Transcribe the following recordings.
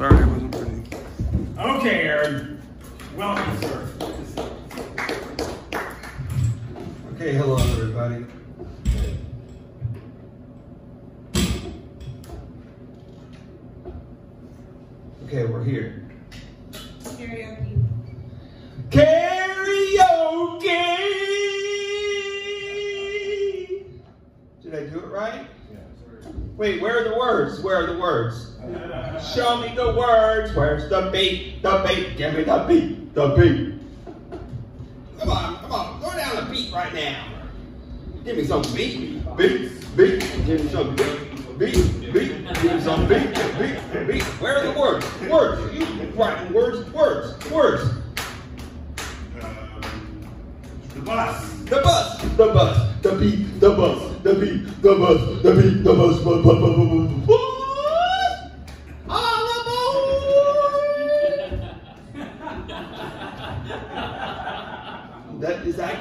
Sorry, I wasn't ready. Okay, Aaron. Welcome, sir. Okay, hello everybody. Okay, we're here. Karaoke. Karaoke! Did I do it right? Wait, where are the words? Where are the words? Show me the words. Where's the beat? The beat. Give me the beat. The beat. Come on, come on. Throw down the beat right now. Give me some beat. Beat, beat. Give me some beat. Beat, beat. Give me some beat. Beat, beat. Where are the words? Words. You writing words. Words. Words. The bus. The bus, the bus, the beat, the bus, the beat, the bus, the beat, the bus, bus, bus, bus, bus.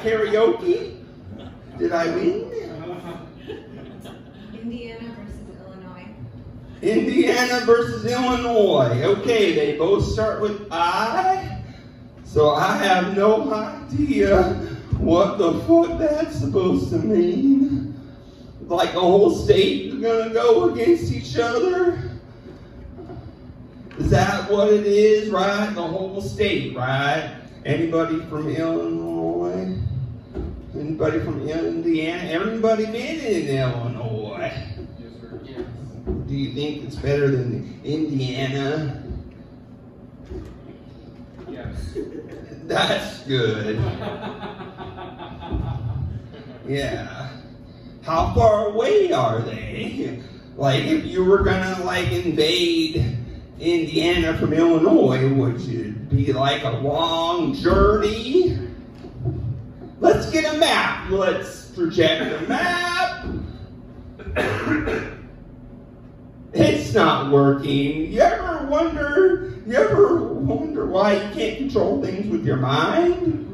Karaoke? Did I win? Indiana versus Illinois. Indiana versus Illinois. Okay, they both start with I. So I have no idea what the fuck that's supposed to mean. Like a whole state is gonna go against each other? Is that what it is, right? The whole state, right? Anybody from Illinois? Anybody from Indiana? Everybody been in Illinois? Do you think it's better than Indiana? Yes. That's good. Yeah. How far away are they? Like, if you were gonna like invade Indiana from Illinois, would it be like a long journey? Let's get a map. Let's project a map. It's not working. You ever wonder, you ever wonder why you can't control things with your mind?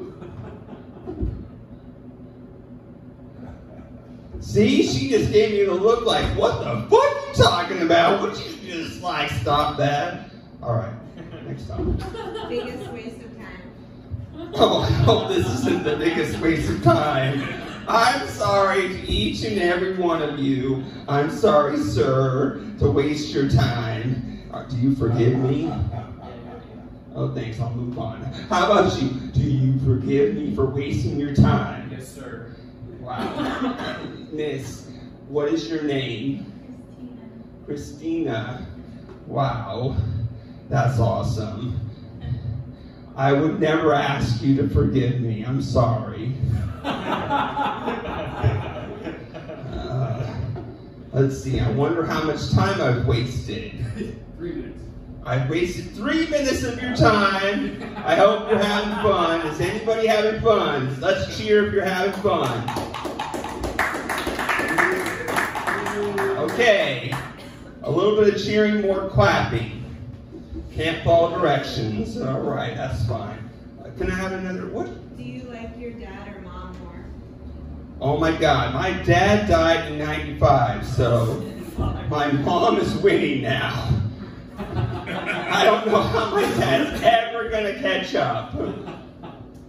See, she just gave me the look like, what the fuck are you talking about? Would you just like stop that? All right, next time. Biggest waste of time. Oh, I hope this isn't the biggest waste of time. I'm sorry to each and every one of you. I'm sorry, sir, to waste your time. Uh, do you forgive me? Oh, thanks. I'll move on. How about you? Do you forgive me for wasting your time? Yes, sir. Wow. Miss, what is your name? Christina. Christina. Wow. That's awesome. I would never ask you to forgive me. I'm sorry. Uh, let's see. I wonder how much time I've wasted. Three minutes. I've wasted three minutes of your time. I hope you're having fun. Is anybody having fun? Let's cheer if you're having fun. Okay. A little bit of cheering, more clapping. Can't follow directions. All right, that's fine. Uh, Can I have another? What? Do you like your dad or mom more? Oh my God, my dad died in 95, so my mom is winning now. I don't know how my dad's ever gonna catch up.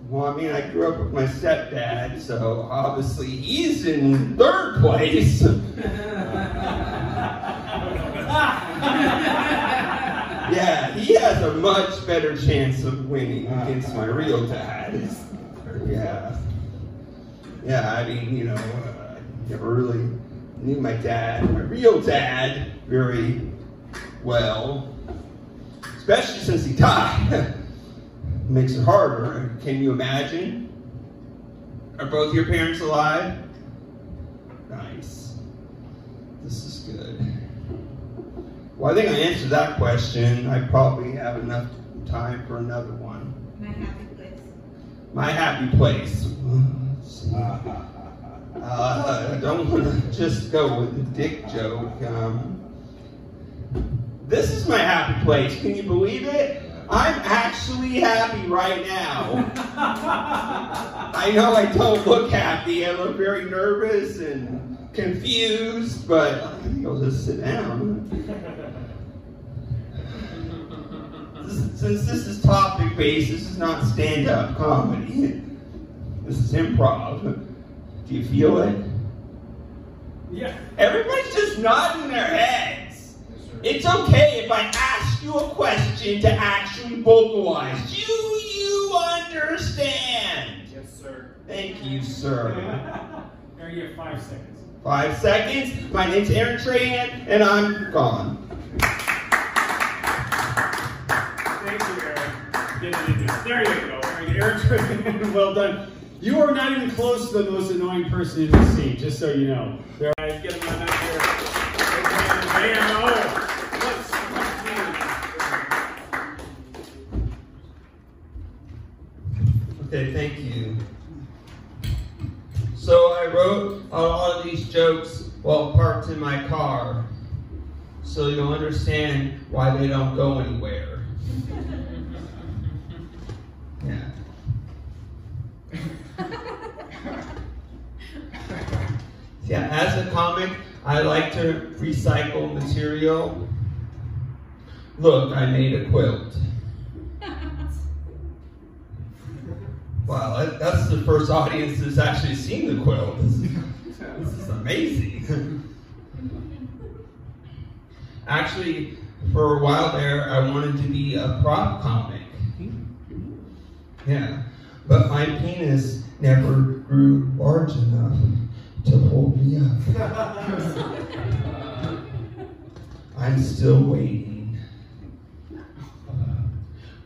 Well, I mean, I grew up with my stepdad, so obviously he's in third place. yeah, he has a much better chance of winning against my real dad. Yeah. Yeah, I mean, you know, uh, I never really knew my dad, my real dad, very well, especially since he died. Makes it harder. Can you imagine? Are both your parents alive? Nice. This is good. Well, I think I answered that question. I probably have enough time for another one. My happy place. My happy place. Uh, I don't want to just go with the dick joke. Um, this is my happy place. Can you believe it? I'm actually happy right now. I know I don't look happy. I look very nervous and confused, but I think I'll just sit down. is since this is topic based, this is not stand up comedy. This is improv. Do you feel it? Yeah. Everybody's just nodding their heads. Yes. It's okay if I ask you a question to actually vocalize. Do you understand? Yes, sir. Thank you, sir. There you have five seconds. Five seconds. My name's Aaron Trahan, and I'm gone. Thank you, Aaron. There you go. Well done. You are not even close to the most annoying person in the scene, just so you know. There, get him out here. Bam, oh. Okay, thank you. So I wrote a lot of these jokes while parked in my car, so you'll understand why they don't go anywhere. Yeah. Yeah, as a comic, I like to recycle material. Look, I made a quilt. Wow, that, that's the first audience that's actually seen the quilt. This is, this is amazing. actually, for a while there, I wanted to be a prop comic. Yeah, but my penis never grew large enough to hold me up. I'm still waiting. Uh,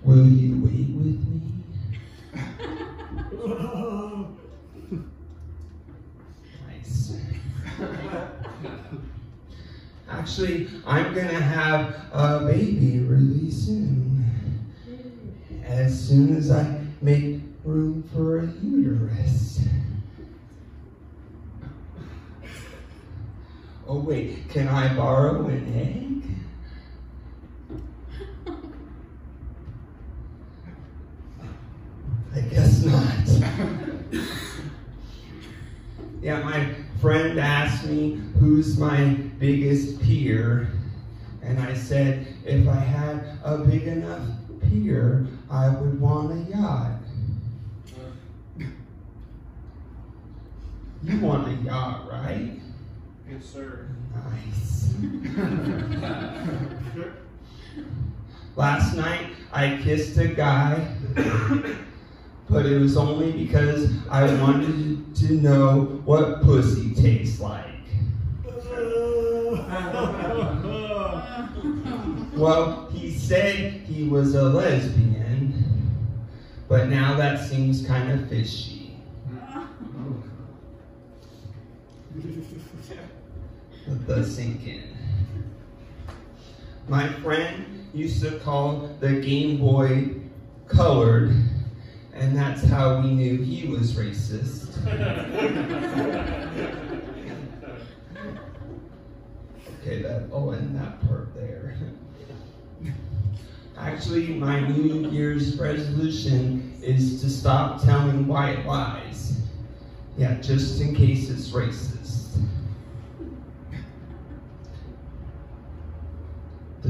will you wait with me? Nice. Actually, I'm gonna have a baby really soon. As soon as I make room for a uterus. Oh wait, can I borrow an egg? I guess not. yeah, my friend asked me who's my biggest peer, and I said if I had a big enough peer, I would want a yacht. You want a yacht, right? Yes, sir. Nice. Last night I kissed a guy, but it was only because I wanted to know what pussy tastes like. Well, he said he was a lesbian, but now that seems kind of fishy. Oh, That sink in. My friend used to call the Game Boy colored, and that's how we knew he was racist. Okay, that oh, I'll end that part there. Actually, my New Year's resolution is to stop telling white lies. Yeah, just in case it's racist.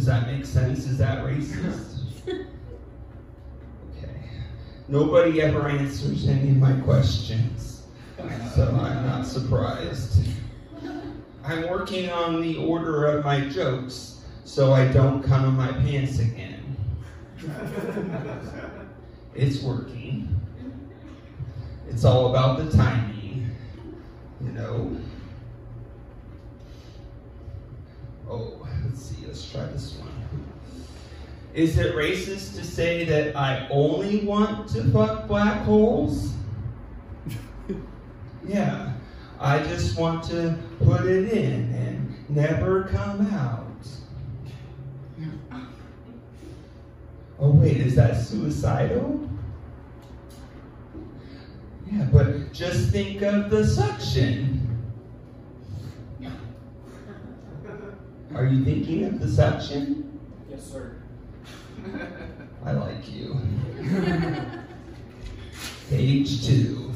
Does that make sense? Is that racist? Okay. Nobody ever answers any of my questions, so I'm not surprised. I'm working on the order of my jokes so I don't come in my pants again. It's working. It's all about the timing, you know. Oh, let's see, let's try this one. Is it racist to say that I only want to fuck black holes? yeah, I just want to put it in and never come out. Oh, wait, is that suicidal? Yeah, but just think of the suction. Are you thinking of the suction? Yes, sir. I like you. Page two.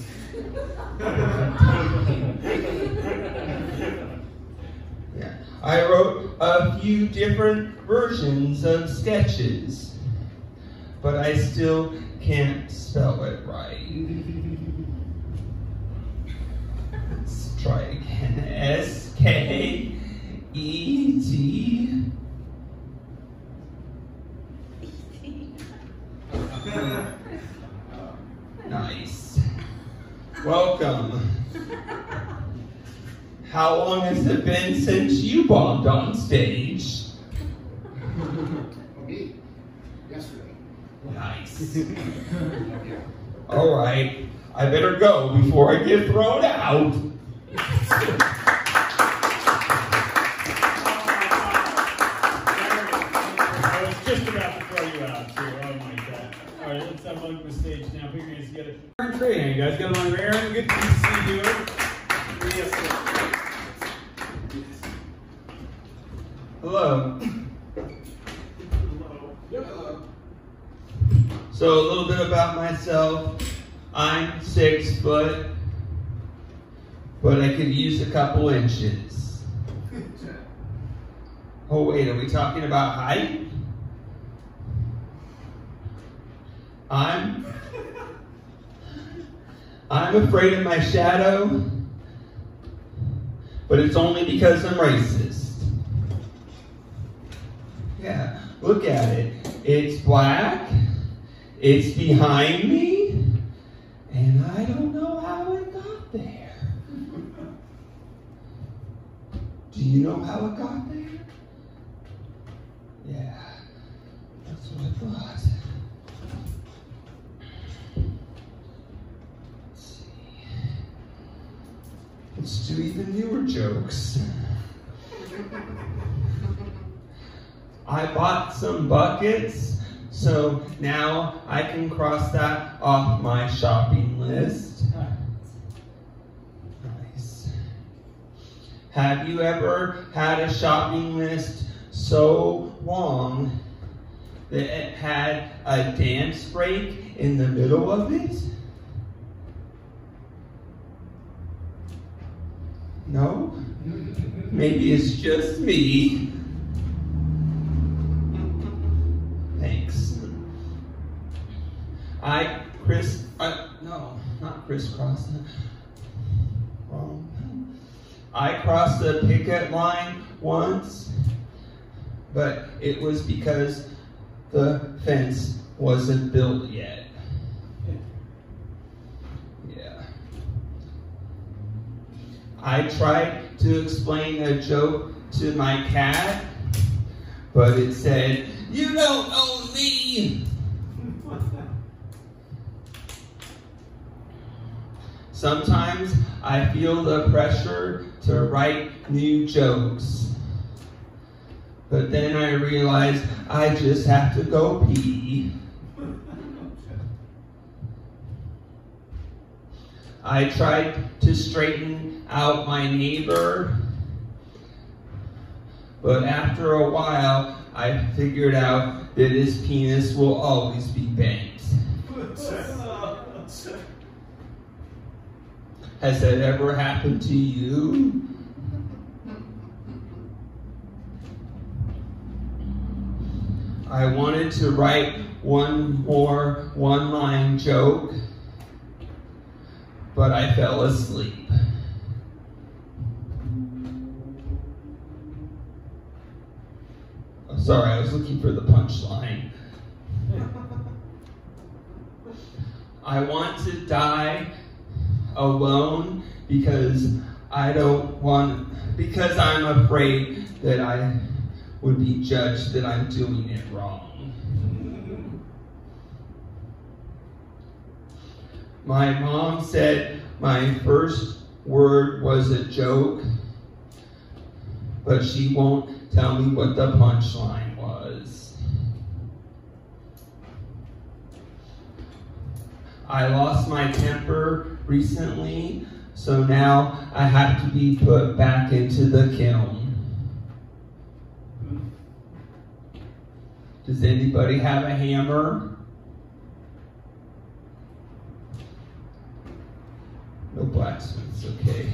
Yeah. I wrote a few different versions of sketches. but I still can't spell it right. Let's try again. S K E T. Nice. Welcome. How long has it been since you bombed on stage? Me? Yesterday. Nice. All right, I better go before I get thrown out. I was just about to throw you out, too. Oh my god. All right, let's have one the stage now. Put your hands together. Aaron Trey, you guys got with Aaron? Good to see you. Yes. Hello. Hello. So a little bit about myself. I'm six foot, but I could use a couple inches. Oh wait, are we talking about height? I'm I'm afraid of my shadow, but it's only because I'm racist. Yeah, look at it. It's black. It's behind me, and I don't know how it got there. Do you know how it got there? Yeah, that's what I thought. Do even newer jokes. I bought some buckets, so now I can cross that off my shopping list. Nice. Have you ever had a shopping list so long that it had a dance break in the middle of it? No? Maybe it's just me. Thanks. I Chris I, no, not crisscross. Wrong. I crossed the picket line once, but it was because the fence wasn't built yet. Yeah. I tried to explain a joke to my cat, but it said, You don't own me! Sometimes I feel the pressure to write new jokes. But then I realize I just have to go pee. I tried to straighten out my neighbor, but after a while, I figured out that his penis will always be bent. Has that ever happened to you? I wanted to write one more one line joke, but I fell asleep. Oh, Sorry, I was looking for the punchline. I want to die alone because I don't want, because I'm afraid that I would be judged that I'm doing it wrong. My mom said my first word was a joke, but she won't tell me what the punchline was. I lost my temper recently, so now I have to be put back into the kiln. Does anybody have a hammer? Blacksmiths, okay.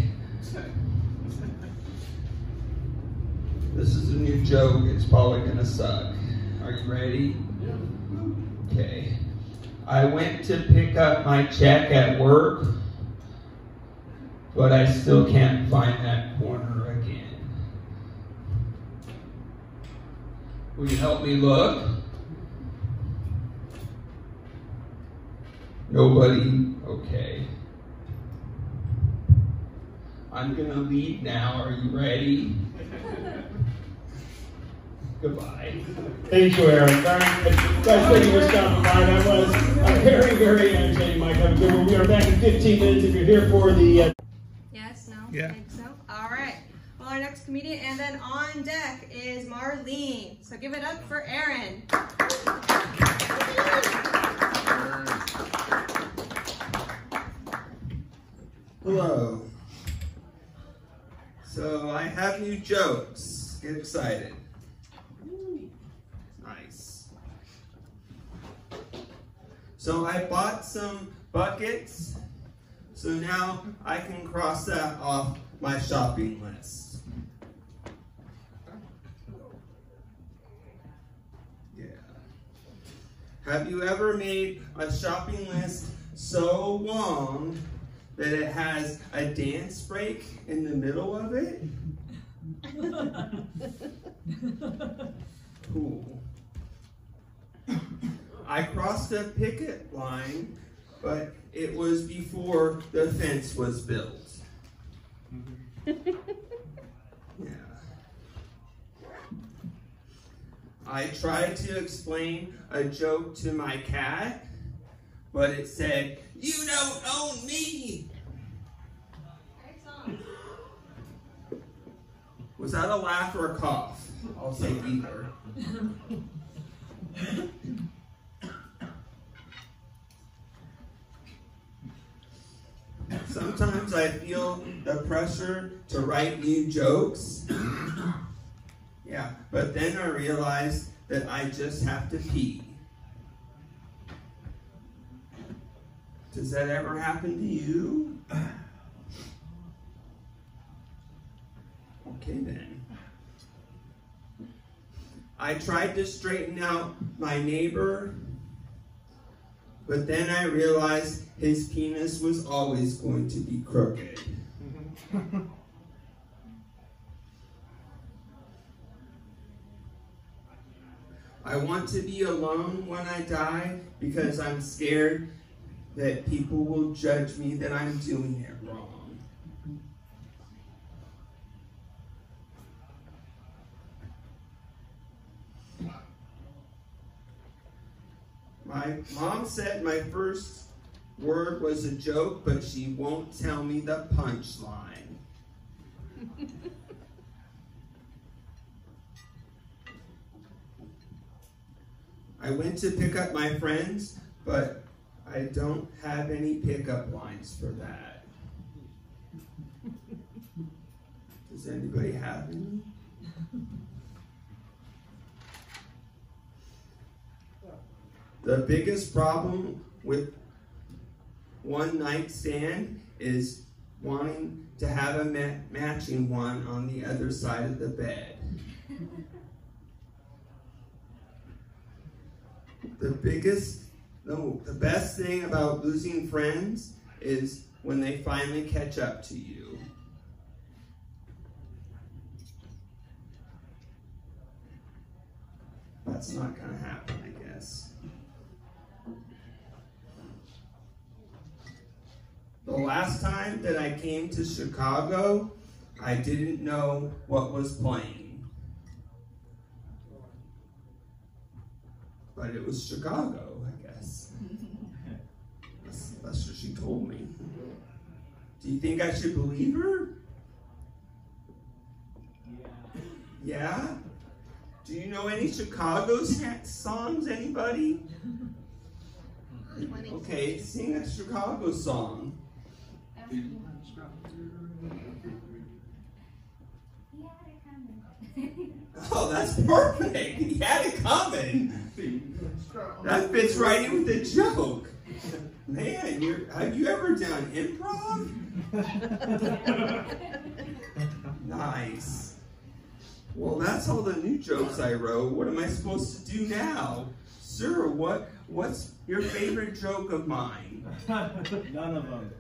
This is a new joke. It's probably gonna suck. Are you ready? Okay. I went to pick up my check at work, but I still can't find that corner again. Will you help me look? Nobody? Okay. I'm gonna leave now. Are you ready? Goodbye. Thank you, Aaron. Guys, thank you for stopping by. That was a very, very entertaining Mike. I'm good. We are back in 15 minutes. If you're here for the uh, Yes, no? Yeah. Think so? All right. Well, our next comedian, and then on deck is Marlene. So give it up for Aaron. Hello. So I have new jokes. Get excited. Nice. So I bought some buckets. So now I can cross that off my shopping list. Yeah. Have you ever made a shopping list so long that it has a dance break in the middle of it? Cool. I crossed a picket line, but it was before the fence was built. Mm-hmm. Yeah. I tried to explain a joke to my cat, but it said, You don't own me! Was that a laugh or a cough? I'll say either. Sometimes I feel the pressure to write new jokes. Yeah, but then I realize that I just have to pee. Does that ever happen to you? Okay then. I tried to straighten out my neighbor, but then I realized his penis was always going to be crooked. I want to be alone when I die because I'm scared that people will judge me that I'm doing it wrong. My mom said my first word was a joke, but she won't tell me the punchline. I went to pick up my friends, but I don't have any pickup lines for that. Does anybody have any? The biggest problem with one night stand is wanting to have a ma- matching one on the other side of the bed. the biggest, no, the best thing about losing friends is when they finally catch up to you. That's not going to happen, The last time that I came to Chicago, I didn't know what was playing. But it was Chicago, I guess. That's, that's what she told me. Do you think I should believe her? Yeah? yeah? Do you know any Chicago songs, anybody? Okay, sing a Chicago song. Oh, that's perfect. He had it coming. That fits right in with the joke. Man, you're, have you ever done improv? nice. Well, that's all the new jokes I wrote. What am I supposed to do now? Sir, what what's your favorite joke of mine? None of them.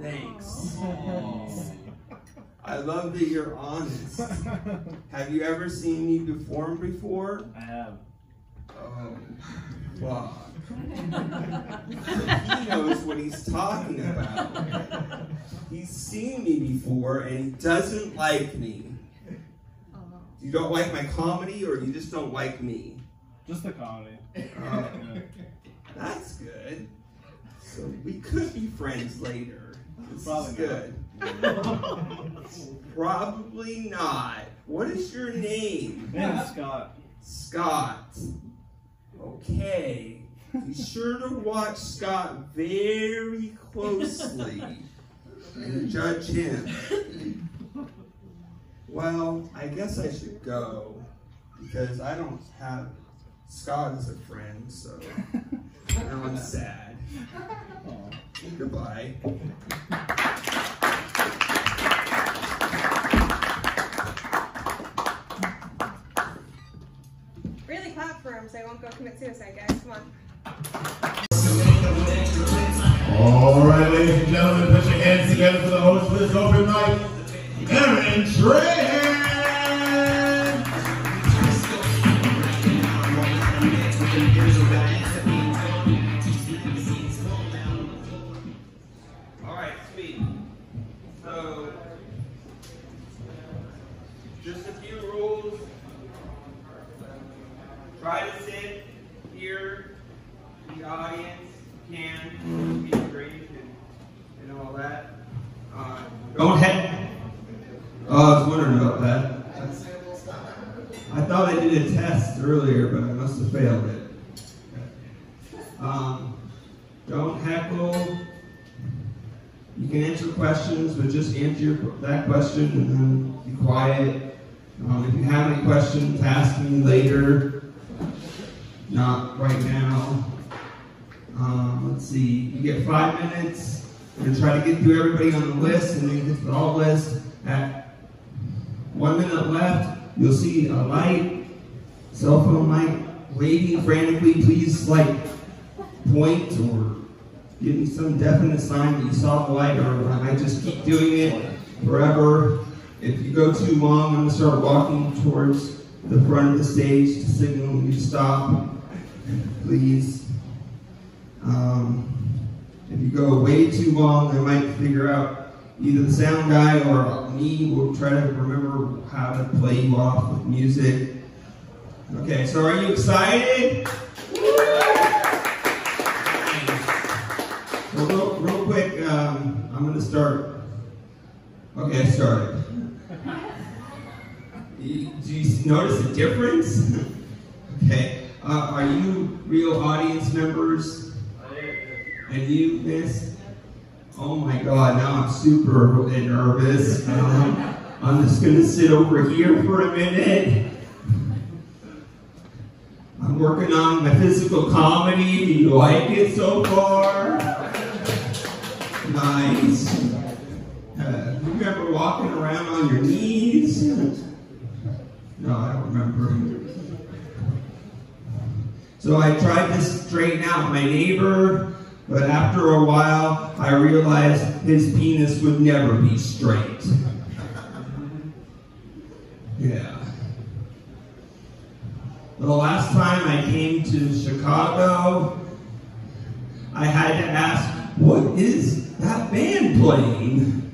Thanks. I love that you're honest. Have you ever seen me perform before? I have. Oh, fuck. he knows what he's talking about. He's seen me before and he doesn't like me. You don't like my comedy or you just don't like me? Just the comedy. Oh, that's good. So we could be friends later. This Probably good. Probably not. What is your name? Scott. Scott. Okay. Be sure to watch Scott very closely and judge him. Well, I guess I should go because I don't have Scott as a friend, so now I'm sad. Goodbye. Really clap for him so he won't go commit suicide, guys. Come on. All right, ladies and gentlemen, put your hands together for the host for this open mic, Aaron Trahan. Can answer questions, but just answer that question and then be quiet. Um, if you have any questions, ask me later. Not right now. Um, let's see. You get five minutes. We're gonna try to get through everybody on the list, and then get to the all list. At one minute left, you'll see a light, cell phone light, waving frantically. Please, like, point or give me some definite sign that you saw the light, or I might just keep doing it forever. If you go too long, I'm gonna start walking towards the front of the stage to signal you to stop. Please. Um, if you go way too long, I might figure out either the sound guy or me will try to remember how to play you off with music. Okay, so are you excited? Well, real, real quick, um, I'm going to start. Okay, I started. You- Do you notice a difference? okay. Uh, are you real audience members? And you, miss? Oh my god, now I'm super nervous. Um, I'm just going to sit over here for a minute. I'm working on my physical comedy. Do you like it so far? Nice. Uh, you remember walking around on your knees? No, I don't remember. So I tried to straighten out my neighbor, but after a while, I realized his penis would never be straight. Yeah. The last time I came to Chicago, I had to ask, what is that band playing?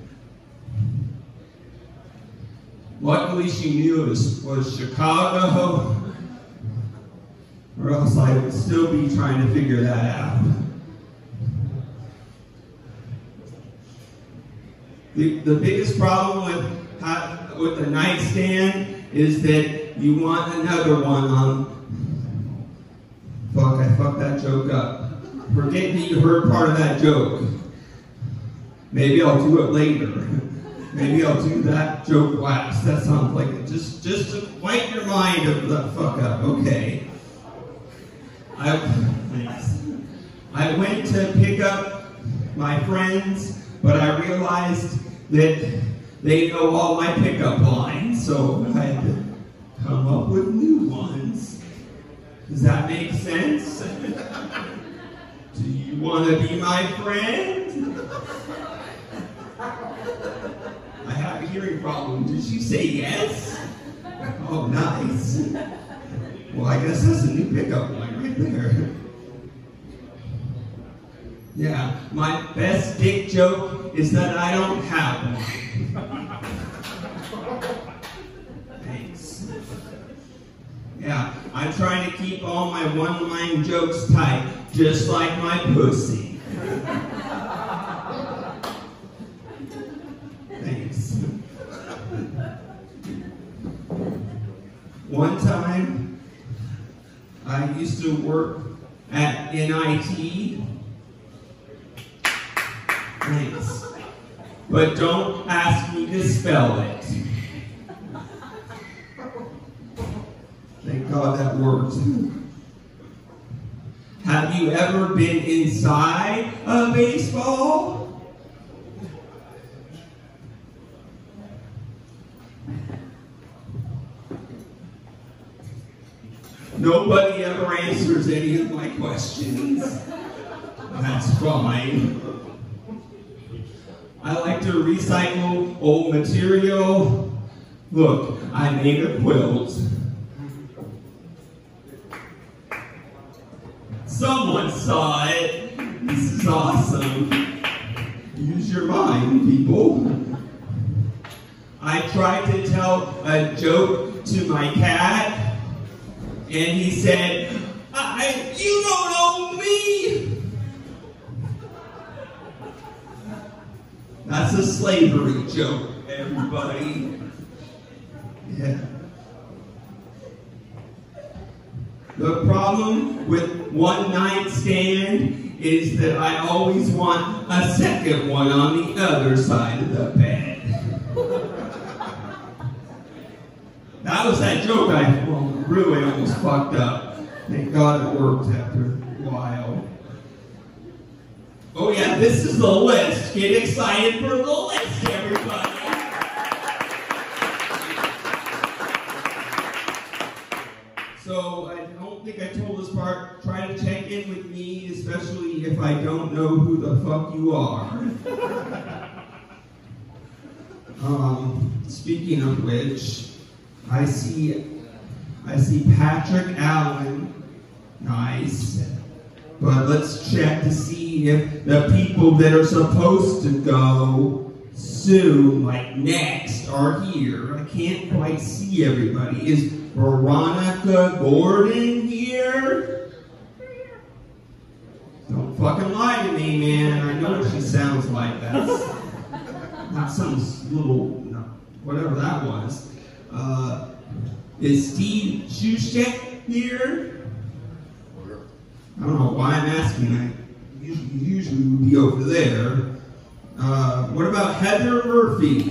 Luckily, she knew it was, was Chicago, or else I would still be trying to figure that out. The, the biggest problem with, with the nightstand is that you want another one on. Fuck, I fucked that joke up. Forget that you heard part of that joke. Maybe I'll do it later. Maybe I'll do that joke last. That sounds like it. Just, just to wipe your mind of the fuck up. Okay. I. I went to pick up my friends, but I realized that they know all my pickup lines, so I had to come up with new ones. Does that make sense? Do you want to be my friend? I have a hearing problem. Did you say yes? Oh, nice. Well, I guess that's a new pickup line right there. Yeah, my best dick joke is that I don't have one. Thanks. Yeah, I'm trying to keep all my one-line jokes tight, just like my pussy. Thanks. One time, I used to work at NIT. Thanks. But don't ask me to spell it. Thank God that worked. Have you ever been inside a baseball? Nobody ever answers any of my questions. That's fine. I like to recycle old material. Look, I made a quilt. Someone saw it. This is awesome. Use your mind, people. I tried to tell a joke to my cat, and he said, I, You don't own me! That's a slavery joke, everybody. Yeah. The problem with one night stand is that I always want a second one on the other side of the bed. That was that joke I well, really almost fucked up. Thank God it worked after a while. Oh yeah, this is the list. Get excited for the list, everybody. So I don't think I told this part. Try to check in with me, especially if I don't know who the fuck you are. um, speaking of which, I see I see Patrick Allen. Nice. But let's check to see if the people that are supposed to go soon, like next, are here. I can't quite see everybody. Is Veronica Gordon here? Don't fucking lie to me, man. I know she sounds like. That's not some little, no, whatever that was. Uh, is Steve Shushek here? I don't know why I'm asking. I usually, usually would be over there. Uh, what about Heather Murphy?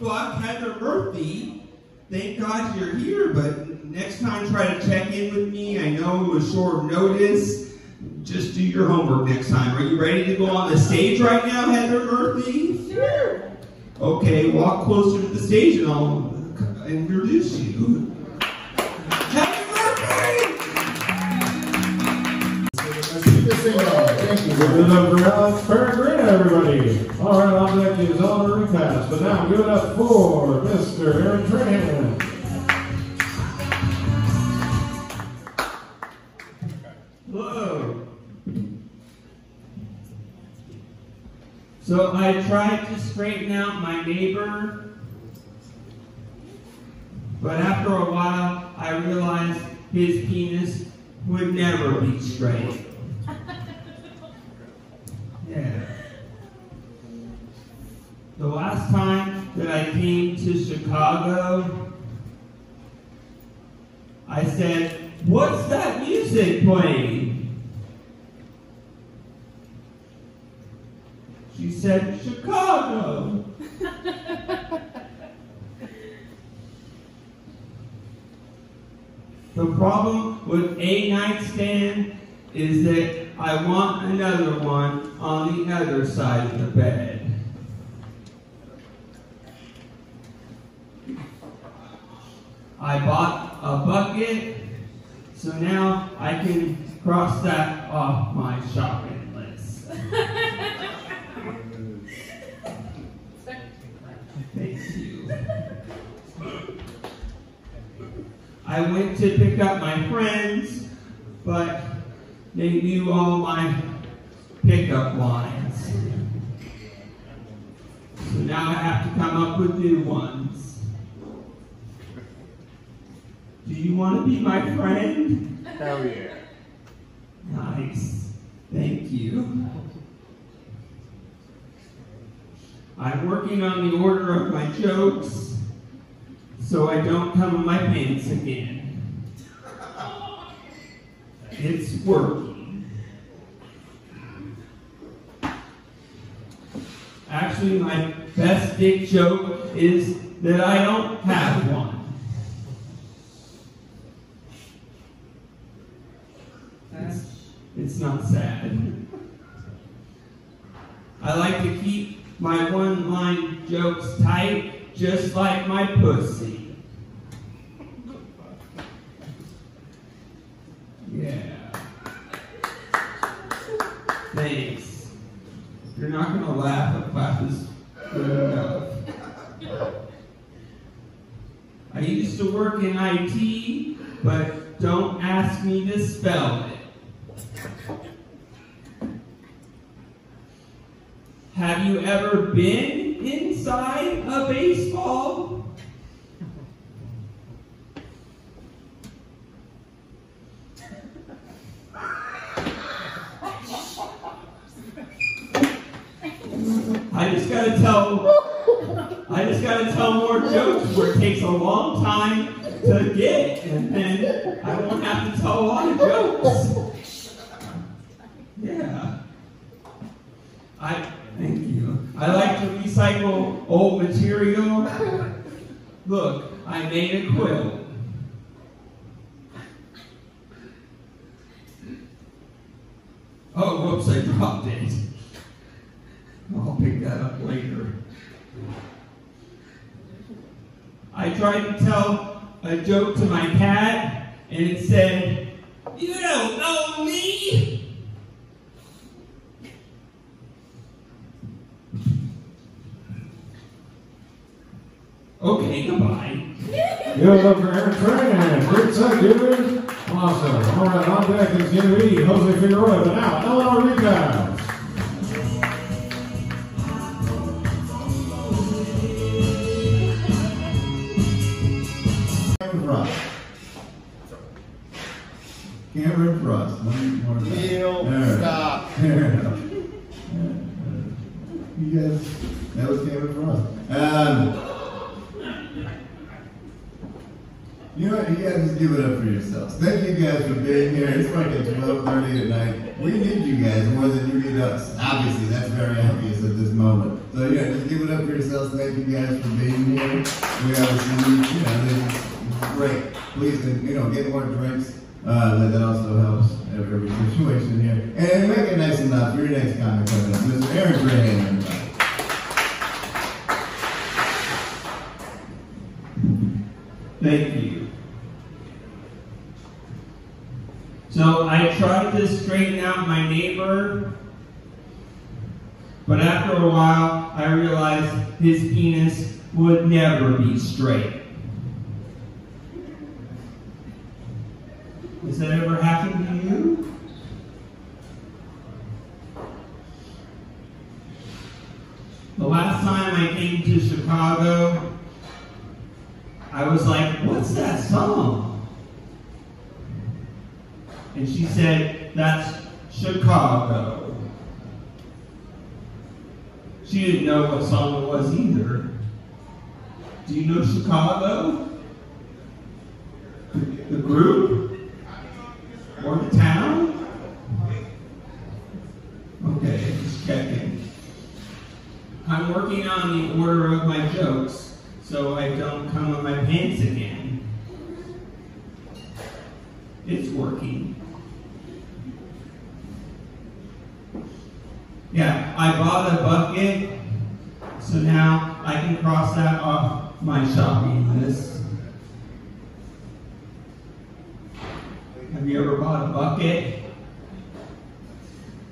Fuck, Heather Murphy? Thank God you're here, but next time try to check in with me. I know it was short notice. Just do your homework next time. Are you ready to go on the stage right now, Heather Murphy? Sure. Okay, walk closer to the stage and I'll introduce you. Give it up for Alex Peregrine, everybody. All right, on deck is honorary pass, but now give it up for Mr. Aaron Trahan. So I tried to straighten out my neighbor, but after a while I realized his penis would never be straight. Yeah. The last time that I came to Chicago, I said, What's that music playing? She said, Chicago. the problem with a nightstand is that I want another one on the other side of the bed. I bought a bucket. So now I can cross that off my shopping list. Thank you. I went to pick up my friends, but all my pickup lines. So now I have to come up with new ones. Do you want to be my friend? Hell yeah. Nice. Thank you. I'm working on the order of my jokes so I don't come in my pants again. It's working. Actually, my best dick joke is that I don't have one. It's, it's not sad. I like to keep my one line jokes tight, just like my pussy. Yeah. Thanks. You're not gonna laugh if clap is good enough. I used to work in IT, but don't it. Have you ever been inside a baseball? To get and then I won't have to tell a lot of jokes. Yeah. I thank you. I like to recycle old material. Look, I made a quilt. Oh, whoops, I dropped it. I'll pick that up later. I tried to tell a joke to my cat, and it said, You don't know me! Okay, goodbye. It up for Aaron Tran. Great set, dude. Awesome. All right, on deck is going Jose Figueroa, but now Eleanor rebounds. Frost. Cameron Frost. One more time. Neil, There. stop. There. You guys, that was Cameron Frost. Um, you know what? You guys just give it up for yourselves. Thank you guys for being here. It's like at 12:30 at night. We need you guys more than you need us. Obviously, that's very obvious at this moment. So yeah, just give it up for yourselves. Thank you guys for being here. We obviously need, you know, great. Please, you know, get more drinks. Uh, that, also helps every, situation here. And make it nice loud your next comic coming up. Mr. Aaron Graham. Thank you. So I tried to straighten out my neighbor, but after a while I realized his penis would never be straight. Has that ever happened to you? The last time I came to Chicago, I was like, what's that song? And she said, that's Chicago. She didn't know what song it was either. Do you know Chicago? The, group? Or the town? Okay, just checking. I'm working on the order of my jokes so I don't come in my pants again. It's working. Yeah, I bought a bucket, so now I can cross that off my shopping list. Have you ever bought a bucket?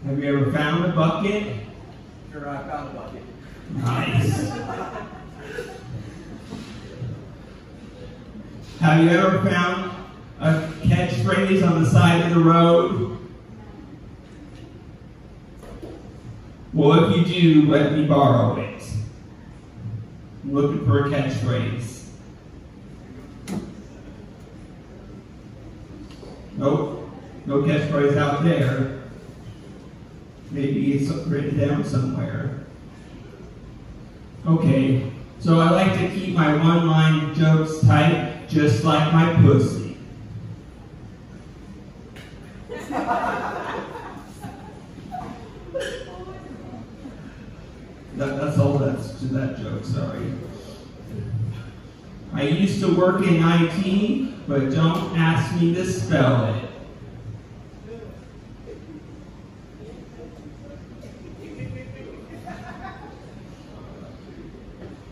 Have you ever found a bucket? Sure, I found a bucket. Nice. Have you ever found a catchphrase on the side of the road? Well, if you do, let me borrow it. I'm looking for a catchphrase. Nope, no catchphrase out there. Maybe it's written down somewhere. Okay, so I like to keep my one-line jokes tight, just like my pussy. That, that's all that's to that joke, sorry. I used to work in IT, but don't ask me to spell it.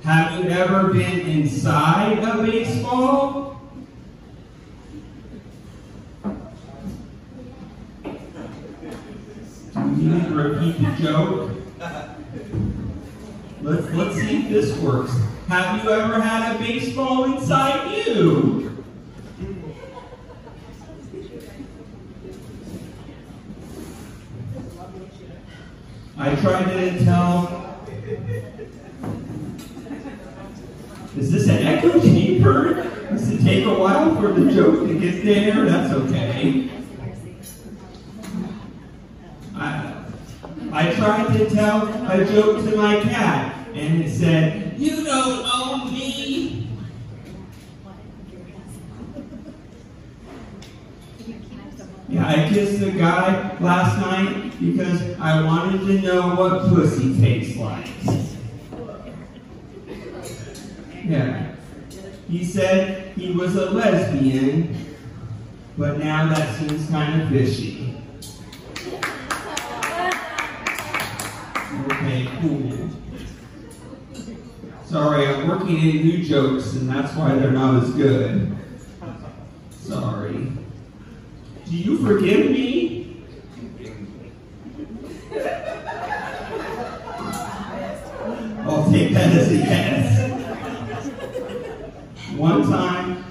Have you ever been inside a baseball? Do you repeat the joke? This works. Have you ever had a baseball inside you? I tried to tell. Is this an echo chamber? Does it take a while for the joke to get there? That's okay. I, I tried to tell a joke to my cat, and it said, You don't own me. Yeah, I kissed a guy last night because I wanted to know what pussy tastes like. Yeah. He said he was a lesbian, but now that seems kind of fishy. Working in new jokes, and that's why they're not as good. Sorry. Do you forgive me? I'll take that as a yes. One time,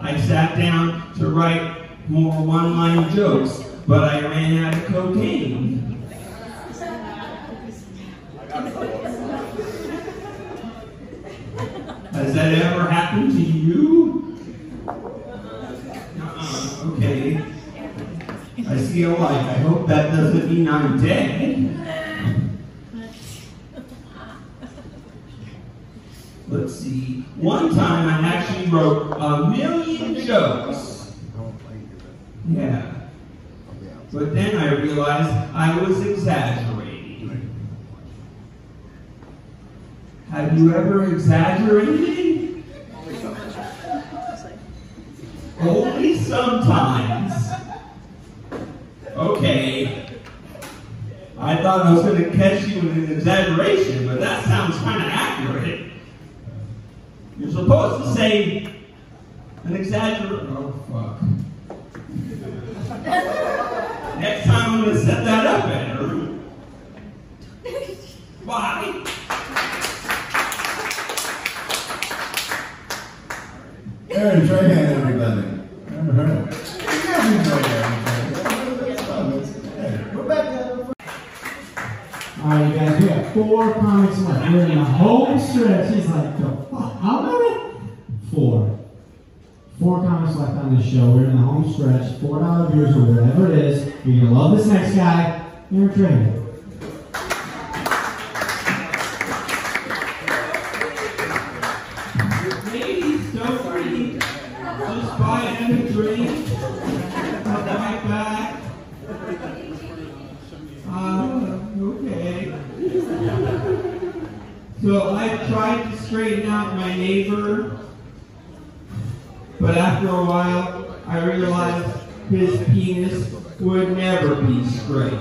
I sat down to write more one-line jokes, but I ran out of cocaine. Has that ever happened to you? Uh-uh, okay. I see a light. I hope that doesn't mean I'm dead. Let's see. One time I actually wrote a million jokes. Yeah. But then I realized I was exaggerating. Have you ever exaggerated? Only sometimes. Okay. I thought I was going to catch you with an exaggeration, but that sounds kind of accurate. You're supposed to say an exaggeration. Oh, fuck. Next time I'm going to set that up better. Bye. Aaron Trahan, everybody. Hey, Rebecca. All right, you guys, we have four comics left. We're in the home stretch. He's like, the fuck? How many? Four. Four comics left on this show. We're in the home stretch. Four dollar beers or whatever it is. You're gonna love this next guy. Aaron Trainer. So I tried to straighten out my neighbor, but after a while, I realized his penis would never be straight.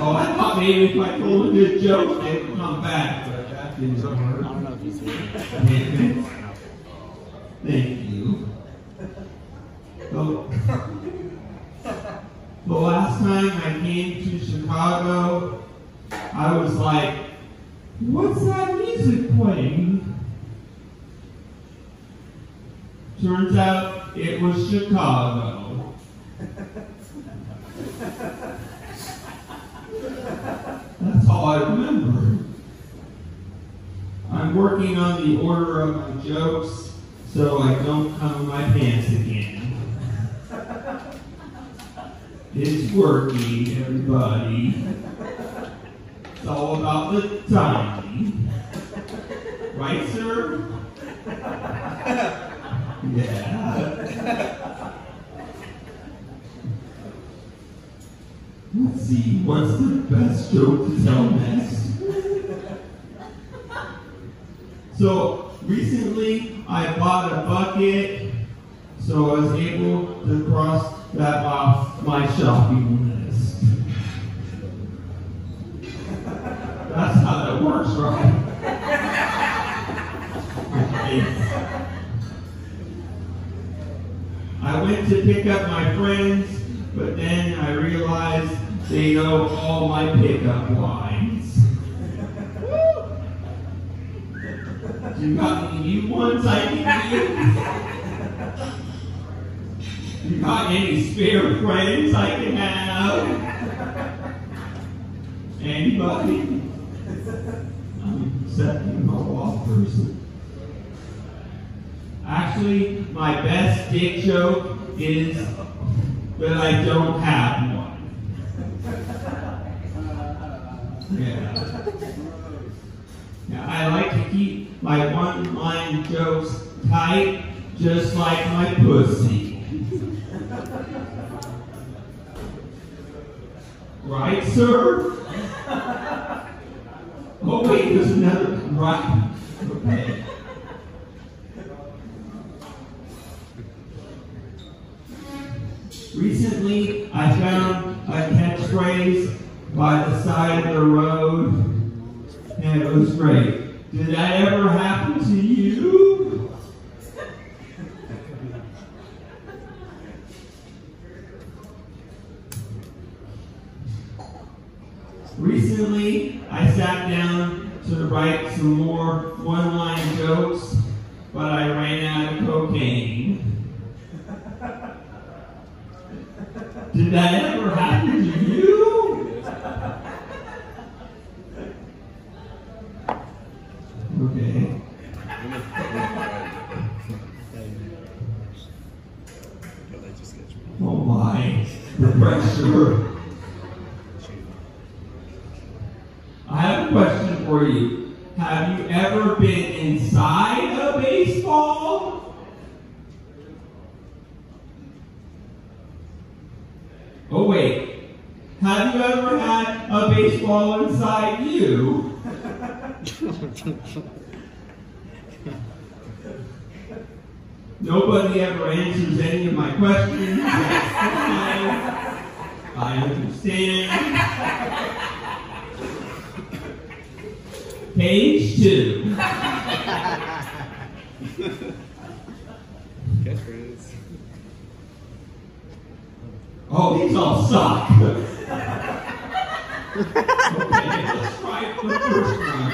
Oh, I thought maybe if I told a good joke, they'd come back, but that didn't work. I don't know if he's here. Thank you. The, the last time I came to Chicago, I was like, what's that music playing? Turns out it was Chicago. That's all I remember. I'm working on the order of my jokes so I don't come in my pants again. It's working, everybody. It's all about the timing. Right, sir? Yeah. Let's see, what's the best joke to tell next? So recently I bought a bucket, so I was able to cross that off my shopping list. That's how that works, right? I went to pick up my friends, but then I realized they know all my pickup lines. You got new ones I use? You got any spare friends I can have? Anybody? I'm accepting no person. Actually, my best dick joke is that I don't have one. Yeah. Yeah, I like to keep my one-line jokes tight, just like my pussy. Right, sir? Oh wait, there's another. Right. Okay. Recently, I found a catchphrase by the side of the road, and it was great. Did that ever happen to you? Recently, I sat down to write some more one-line jokes, but I ran out of cocaine. Did that ever happen to you? Okay. Oh my, the pressure. I have a question for you. Have you ever been inside a baseball? Oh wait. Have you ever had a baseball inside you? Nobody ever answers any of my questions. I understand. Page two. Catchphrase. Oh, these all suck. okay, let's try the first one.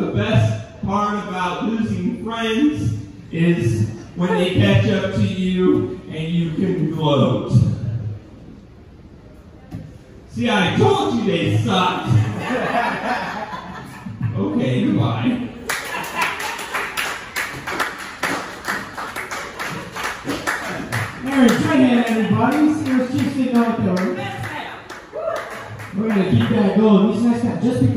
The best part about losing friends is when they catch up to you and you can gloat. See, I told you they sucked. okay, goodbye. Aaron, try that, everybody. Sarah's just sitting out there. We're going to keep that going. These next guys, just because